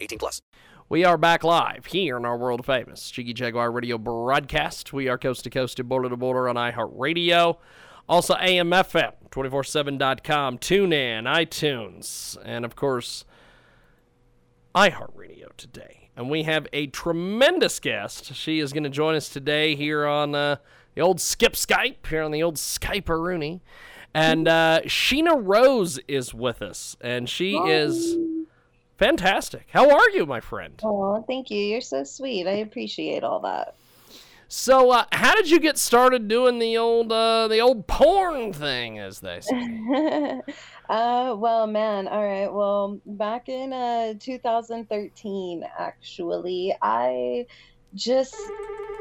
18 plus. We are back live here in our world famous Jiggy Jaguar radio broadcast. We are coast to coast and border to border on iHeartRadio. Also AMFM, 247.com, TuneIn, iTunes, and of course, iHeartRadio today and we have a tremendous guest. She is going to join us today here on uh, the old Skip Skype, here on the old Skype Rooney. And uh, Sheena Rose is with us, and she is fantastic. How are you, my friend? Oh, thank you. You're so sweet. I appreciate all that. So, uh, how did you get started doing the old uh, the old porn thing, as they say? uh, well, man. All right. Well, back in uh, 2013, actually, I just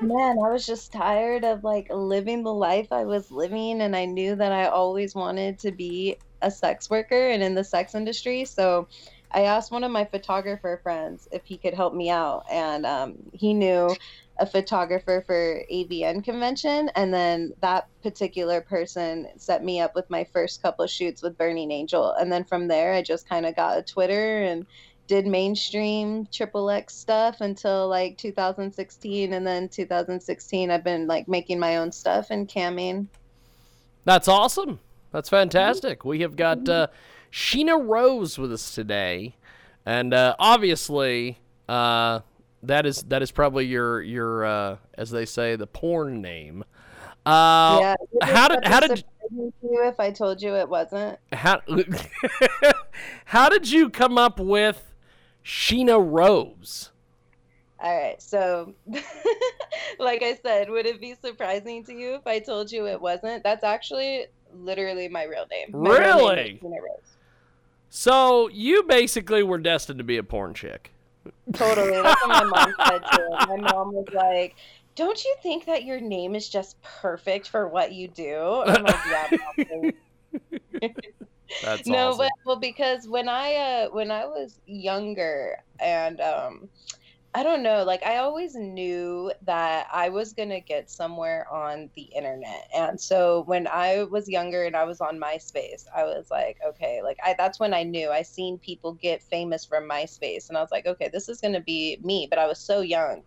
man, I was just tired of like living the life I was living, and I knew that I always wanted to be a sex worker and in the sex industry. So I asked one of my photographer friends if he could help me out, and um, he knew a photographer for AVN convention, and then that particular person set me up with my first couple shoots with Burning Angel, and then from there I just kind of got a Twitter and did mainstream triple X stuff until like 2016, and then 2016 I've been like making my own stuff and camming. That's awesome. That's fantastic. We have got uh, Sheena Rose with us today, and uh, obviously. Uh, that is that is probably your your uh, as they say the porn name. Uh, yeah. How did how did you if I told you it wasn't? How how did you come up with Sheena Rose? All right, so like I said, would it be surprising to you if I told you it wasn't? That's actually literally my real name. My really? Real name Sheena Rose. So you basically were destined to be a porn chick. Totally. That's what my mom said too. My mom was like, Don't you think that your name is just perfect for what you do? I'm like, Yeah, That's no, awesome. but well, because when I uh when I was younger and um I don't know. Like I always knew that I was gonna get somewhere on the internet, and so when I was younger and I was on MySpace, I was like, okay, like I that's when I knew. I seen people get famous from MySpace, and I was like, okay, this is gonna be me. But I was so young,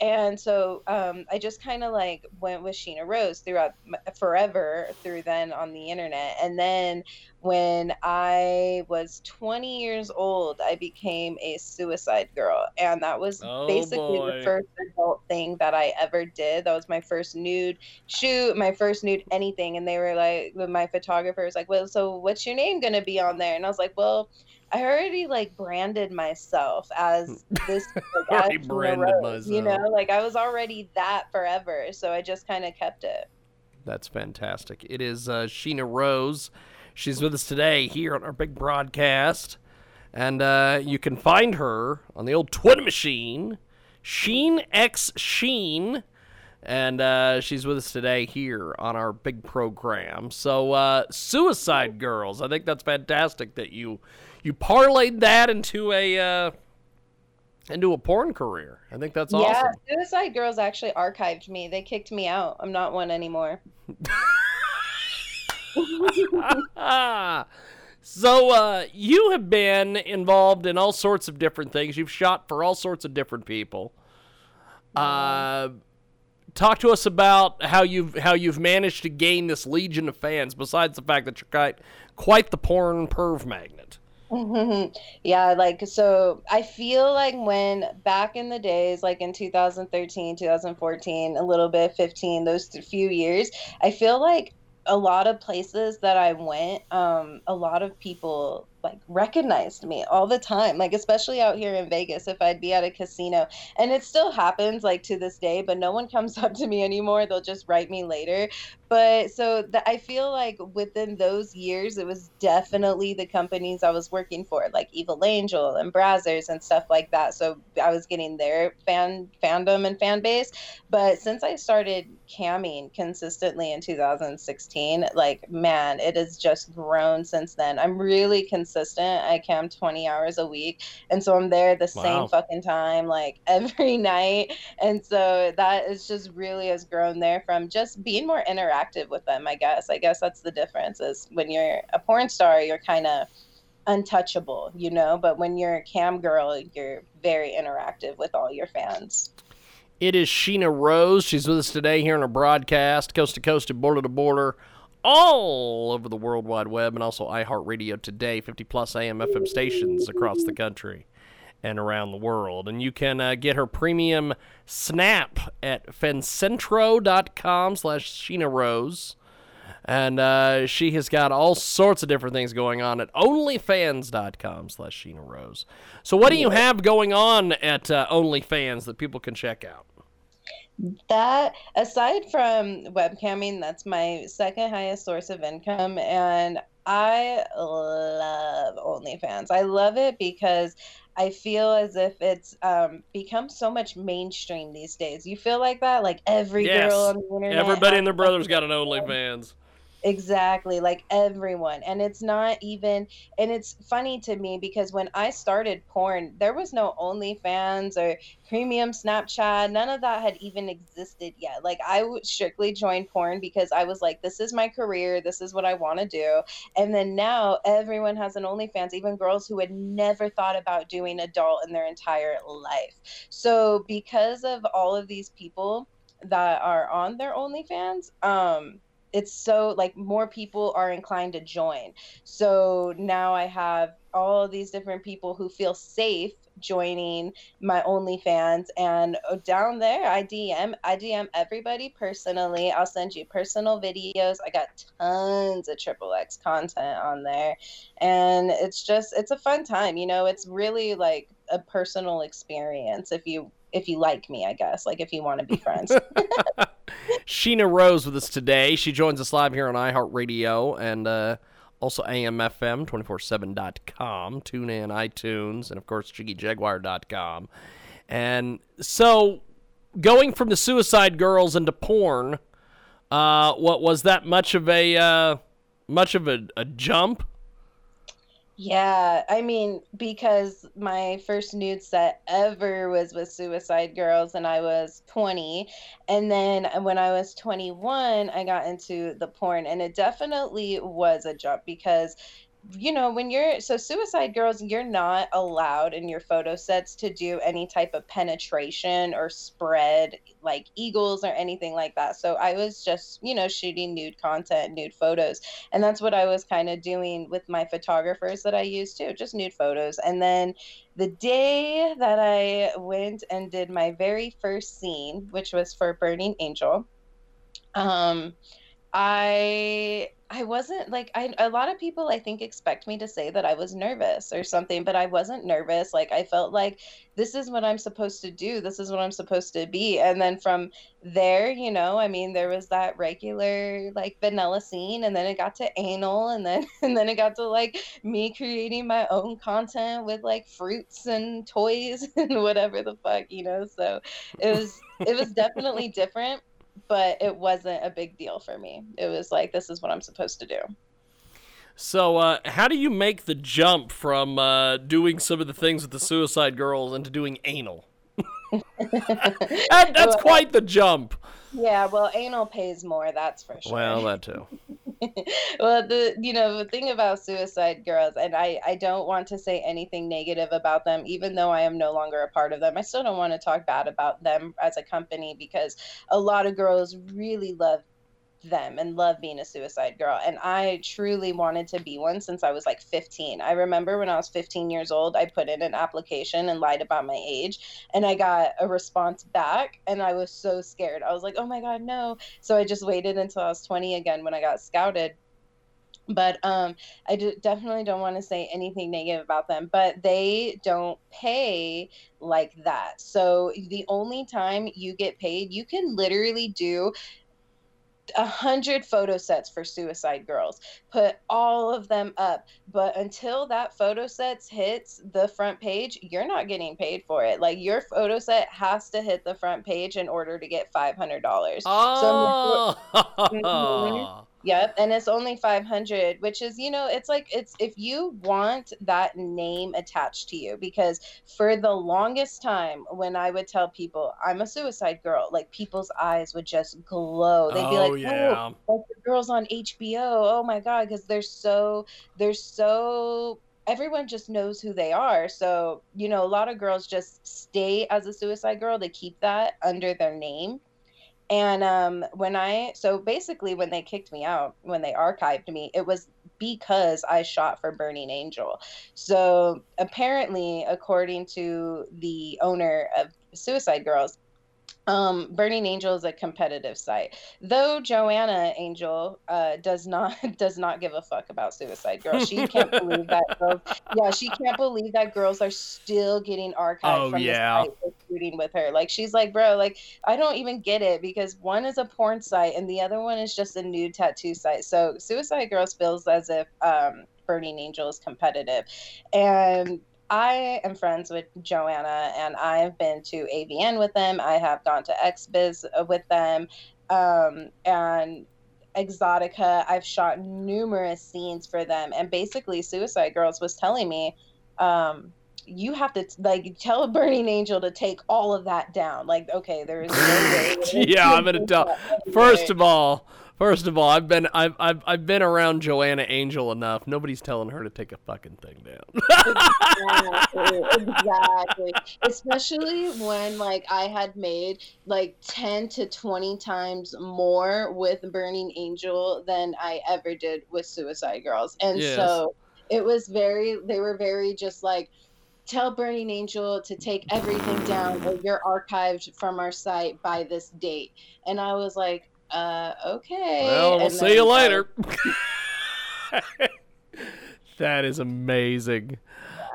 and so um, I just kind of like went with Sheena Rose throughout forever through then on the internet, and then when I was 20 years old, I became a suicide girl. And that was oh, basically boy. the first adult thing that I ever did. That was my first nude shoot, my first nude anything. And they were like, my photographer was like, well, so what's your name going to be on there? And I was like, well, I already like branded myself as this. Like, as branded myself. You know, like I was already that forever. So I just kind of kept it. That's fantastic. It is uh, Sheena Rose. She's with us today here on our big broadcast. And uh, you can find her on the old Twitter machine, Sheen X Sheen. And uh, she's with us today here on our big program. So, uh, Suicide Girls. I think that's fantastic that you you parlayed that into a uh, into a porn career. I think that's awesome. Yeah, Suicide Girls actually archived me. They kicked me out. I'm not one anymore. so uh, you have been involved in all sorts of different things. You've shot for all sorts of different people. Uh, talk to us about how you've how you've managed to gain this legion of fans. Besides the fact that you're quite quite the porn perv magnet. yeah, like so I feel like when back in the days like in 2013, 2014, a little bit 15, those few years, I feel like a lot of places that I went, um, a lot of people like recognized me all the time like especially out here in Vegas if I'd be at a casino. And it still happens like to this day but no one comes up to me anymore. They'll just write me later. But so the, I feel like within those years it was definitely the companies I was working for like Evil Angel and Brazzers and stuff like that. So I was getting their fan fandom and fan base. But since I started camming consistently in 2016 like man it has just grown since then. I'm really consistent I cam 20 hours a week and so I'm there the Wow. same fucking time like every night and so that is just really has grown there from just being more interactive with them i guess i guess that's the difference is when you're a porn star you're kind of untouchable you know but when you're a cam girl you're very interactive with all your fans It is Sheena Rose. She's with us today here on our broadcast, coast to coast and border to border, all over the World Wide Web, and also iHeartRadio today, 50 plus AM FM stations across the country and around the world. And you can uh, get her premium snap at fancentro.com slash Sheena Rose. And uh, she has got all sorts of different things going on at onlyfans.com slash Sheena Rose. So what do you have going on at uh, OnlyFans that people can check out? That aside from webcamming that's my second highest source of income and i love onlyfans i love it because i feel as if it's um, become so much mainstream these days you feel like that like every Yes. girl on the internet Everybody and their brother's got an OnlyFans. Exactly, like everyone. And it's not even, and it's funny to me because when I started porn, there was no OnlyFans or premium Snapchat. None of that had even existed yet. Like I strictly joined porn because I was like, this is my career. This is what I want to do. And then now everyone has an OnlyFans, even girls who had never thought about doing adult in their entire life. So because of all of these people that are on their OnlyFans, um, it's so like more people are inclined to join. So now I have all these different people who feel safe joining my OnlyFans and uh, down there I DM I DM everybody personally. I'll send you personal videos. I got tons of triple X content on there. And it's just it's a fun time, you know, it's really like a personal experience if you if you like me, I guess, like if you want to be friends. Sheena Rose with us today. She joins us live here on iHeartRadio and uh, also AMFM247.com, tune in, iTunes, and of course, JiggyJaguar.com. And so, going from the Suicide Girls into porn, uh, what was that much of a uh, much of a, a jump? Yeah, I mean, because my first nude set ever was with Suicide Girls, and I was 20. And then when I was 21, I got into the porn, and it definitely was a jump because, you know, when you're so Suicide Girls, you're not allowed in your photo sets to do any type of penetration or spread like eagles or anything like that. So I was just, you know, shooting nude content, nude photos and that's what I was kind of doing with my photographers that I used too, just nude photos. And then the day that I went and did my very first scene, which was for Burning Angel, um, I I wasn't like I a lot of people I think expect me to say that I was nervous or something, but I wasn't nervous. Like I felt like this is what I'm supposed to do. This is what I'm supposed to be. And then from there, you know, I mean, there was that regular like vanilla scene, and then it got to anal, and then and then it got to like me creating my own content with like fruits and toys and whatever the fuck, you know. So it was it was definitely different, but it wasn't a big deal for me. It was like this is what I'm supposed to do. So, uh, how do you make the jump from uh, doing some of the things with the Suicide Girls into doing anal? That, that's Well, quite the jump. Yeah, well, anal pays more, that's for sure. Well, that too. well, the you know the thing about suicide girls, and I I don't want to say anything negative about them, even though I am no longer a part of them. I still don't want to talk bad about them as a company because a lot of girls really love them and love being a suicide girl. And i truly wanted to be one since i was like 15 i remember when i was 15 years old i put in an application and lied about my age and i got a response back and i was so scared. I was like oh my god no. So i just waited until i was 20 again when i got scouted. But um i d- definitely don't want to say anything negative about them but they don't pay like that. So the only time you get paid you can literally do a hundred photo sets for suicide girls put all of them up but until that photo sets hits the front page you're not getting paid for it like your photo set has to hit the front page in order to get $500 Oh. Mhm. Yep, and it's only 500, which is, you know, it's like it's if you want that name attached to you because for the longest time when I would tell people I'm a suicide girl, like people's eyes would just glow. They'd be oh like, yeah. "Oh, like the girls on HBO. Oh my god, because they're so they're so everyone just knows who they are. So, you know, a lot of girls just stay as a suicide girl. They keep that under their name. And um, when I, so basically, when they kicked me out, when they archived me, it was because I shot for Burning Angel. So apparently, according to the owner of Suicide Girls, um, Burning Angel is a competitive site. Though Joanna Angel uh, does not does not give a fuck about Suicide Girls. She can't believe that girls, yeah, she can't believe that girls are still getting archived Oh, from yeah. the site shooting with her. Like she's like, bro, like I don't even get it because one is a porn site and the other one is just a nude tattoo site. So Suicide Girls feels as if um, Burning Angel is competitive, and I am friends with Joanna, and I've been to AVN with them. I have gone to XBiz with them, um, and Exotica. I've shot numerous scenes for them, and basically, Suicide Girls was telling me. Um, you have to like tell Burning Angel to take all of that down. Like, okay, there is no way. Yeah, I'm gonna tell- First of all, first of all, I've been I've, I've I've been around Joanna Angel enough. Nobody's telling her to take a fucking thing down. exactly, exactly. Especially when like I had made like 10 to 20 times more with Burning Angel than I ever did with Suicide Girls. And Yes. so it was very they were very just like tell Burning Angel to take everything down or you're archived from our site by this date. And I was like, uh okay. well, we'll And see you later. that is amazing.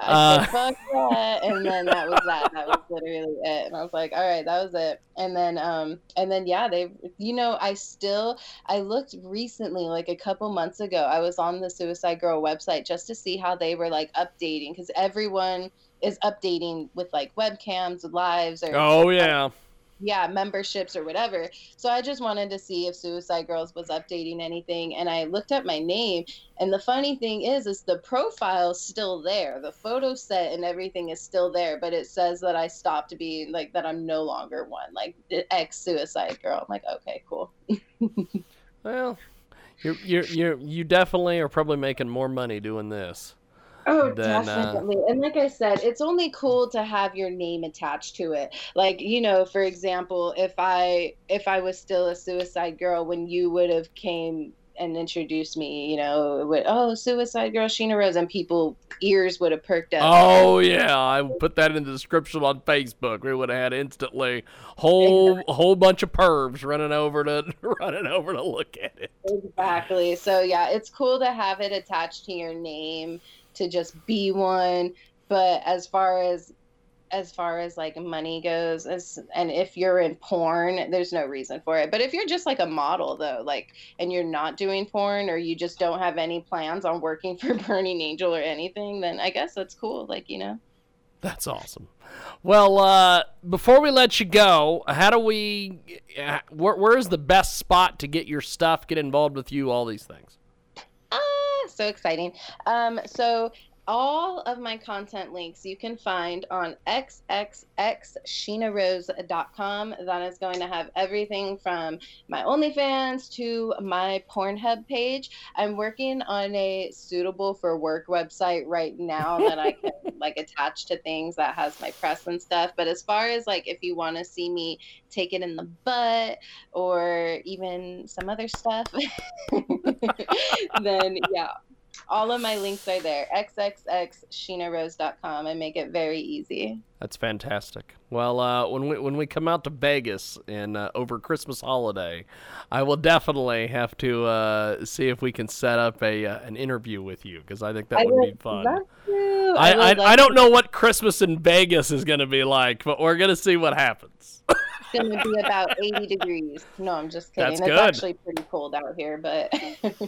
I said, Uh, fuck that. And then that was that. That was literally it. And I was like, all right, that was it. And then, um, and then, yeah, they, you know, I still, I looked recently, like a couple months ago, I was on the Suicide Girl website just to see how they were like updating because everyone is updating with like webcams, lives, or Oh yeah. Yeah, memberships or whatever. So I just wanted to see if Suicide Girls was updating anything and I looked up my name and the funny thing is is the profile's still there. The photo set and everything is still there, but it says that I stopped being like that I'm no longer one, like ex Suicide Girl. I'm like, okay, cool. Well, you're you're you're you definitely are probably making more money doing this. Oh, then, uh, definitely. And like I said, it's only cool to have your name attached to it. Like, you know, for example, if I if I was still a suicide girl when you would have came and introduced me, you know, with oh, suicide girl Sheena Rose and people ears would have perked up. Oh yeah, I put that in the description on Facebook. We would have had instantly whole whole bunch of pervs running over to running over to look at it. Exactly. So yeah, it's cool to have it attached to your name to just be one. But as far as as far as like money goes, as, and if you're in porn, there's no reason for it. But if you're just like a model though, like and you're not doing porn or you just don't have any plans on working for Burning Angel or anything, then I guess that's cool. Like, you know. That's awesome. Well, uh, before we let you go, how do we? Uh, where, where's the best spot to get your stuff, get involved with you, all these things? Ah, so exciting. Um, so all of my content links you can find on xxxsheenarose.com. That is going to have everything from my OnlyFans to my Pornhub page. I'm working on a suitable for work website right now that I can like attach to things that has my press and stuff. But as far as like if you want to see me take it in the butt or even some other stuff, then yeah, all of my links are there. xxxsheenarose.com. I make it very easy. That's fantastic. Well, uh, when we when we come out to Vegas in uh, over Christmas holiday, I will definitely have to uh, see if we can set up a uh, an interview with you because I think that I would be fun. I, I, love I don't know what Christmas in Vegas is going to be like, but we're going to see what happens. It's going to be about 80 degrees. No, I'm just kidding. That's it's good. actually pretty cold out here, but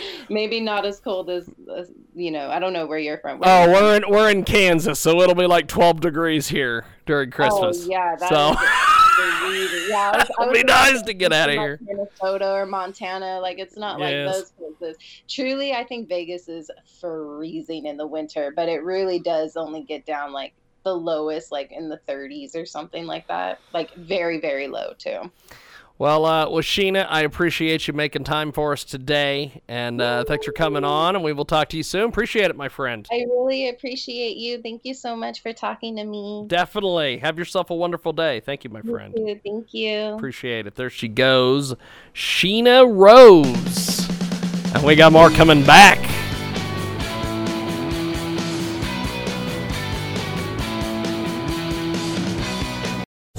maybe not as cold as, as, you know, I don't know where you're from. oh, we're in we're in Kansas, so it'll be like 12 degrees here during oh, Christmas. Oh, yeah. That so yeah, I was- I it'll be nice to get out of here. Minnesota or Montana. Like it's not like Yes. those places. Truly, I think Vegas is freezing in the winter, but it really does only get down like the lowest, like in the 30s or something like that. Like very, very low too. Well, uh, well, Sheena, I appreciate you making time for us today, and uh, thanks for coming on. And we will talk to you soon. Appreciate it, my friend. I really appreciate you. Thank you so much for talking to me. Definitely. Have yourself a wonderful day. Thank you, my friend. Thank you. Thank you. Appreciate it. There she goes, Sheena Rose. And we got more coming back.